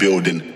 building.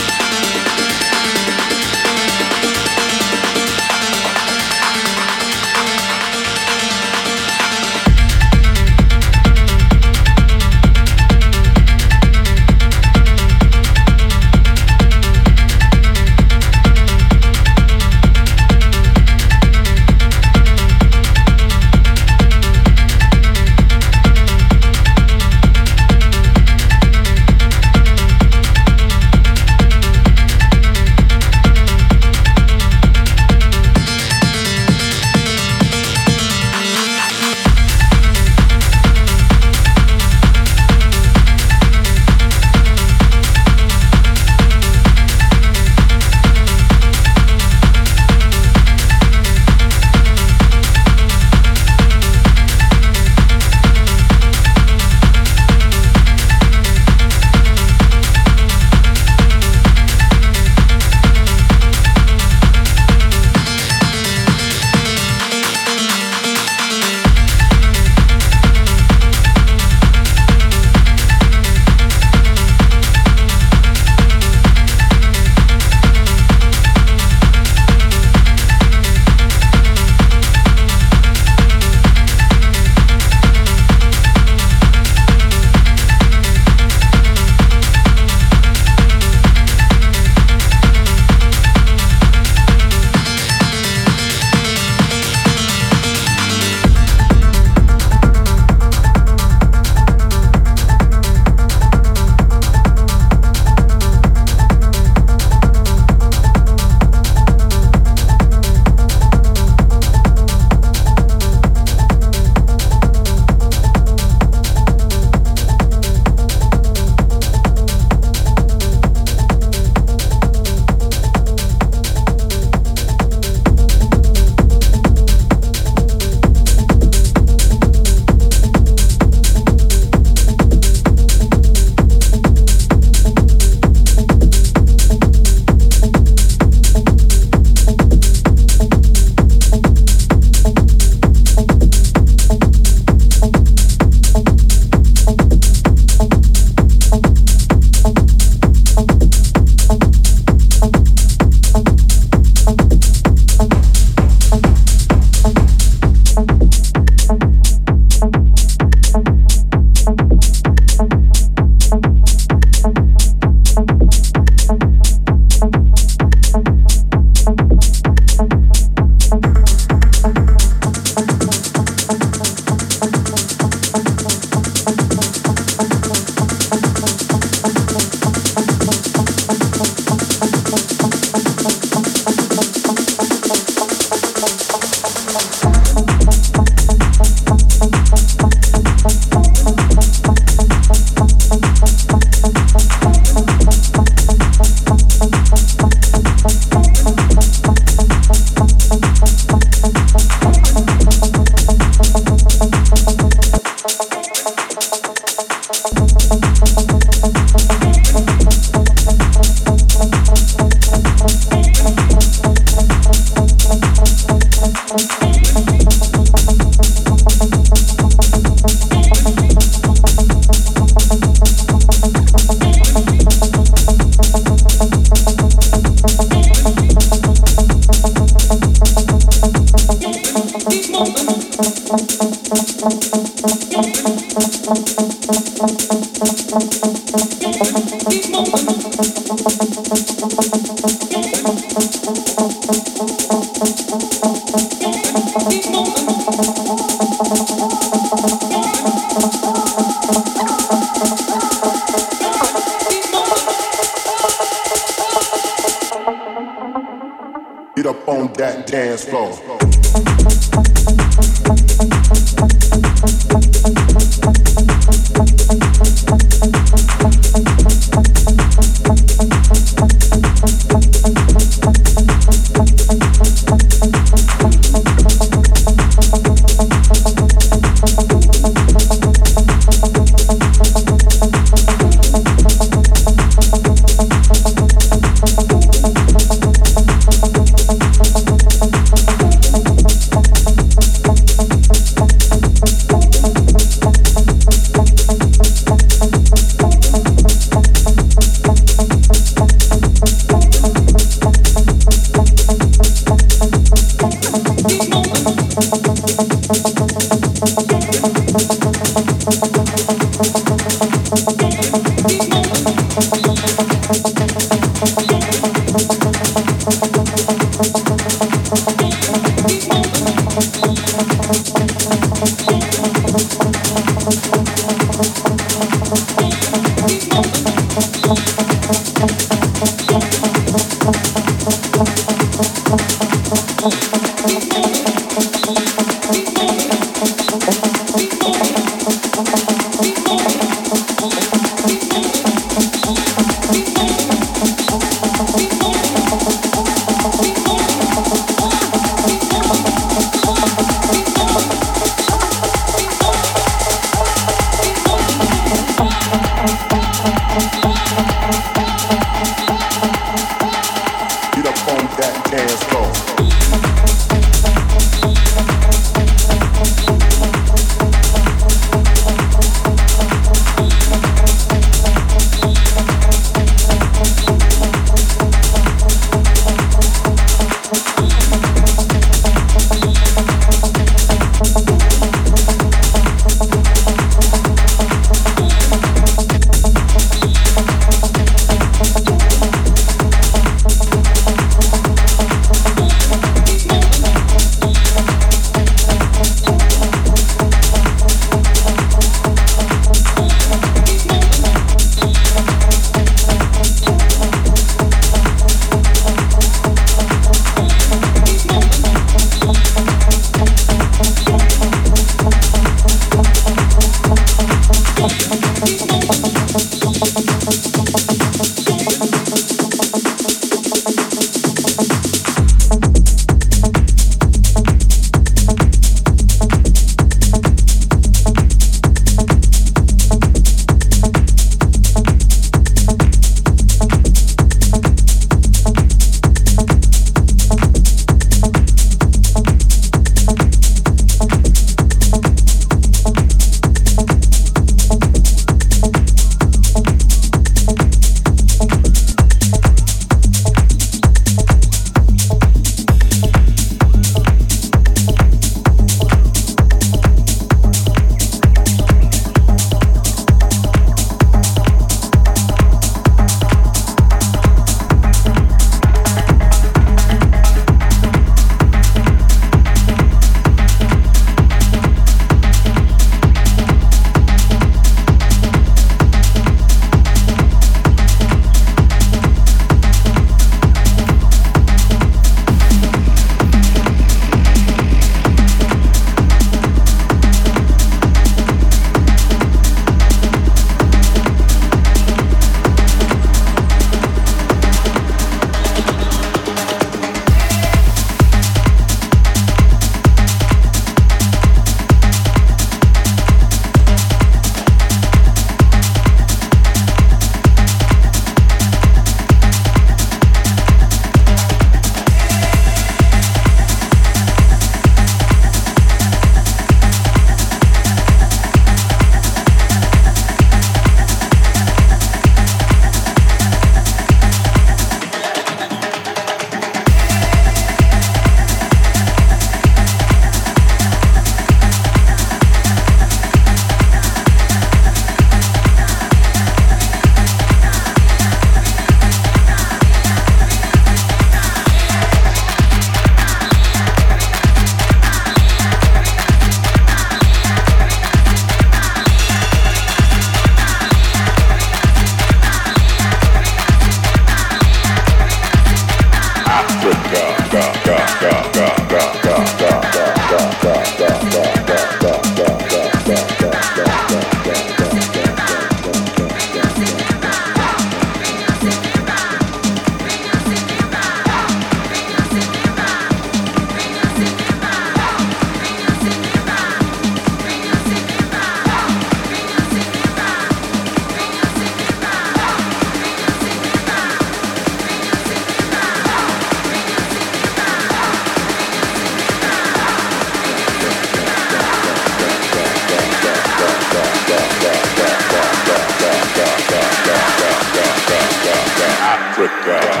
Africa.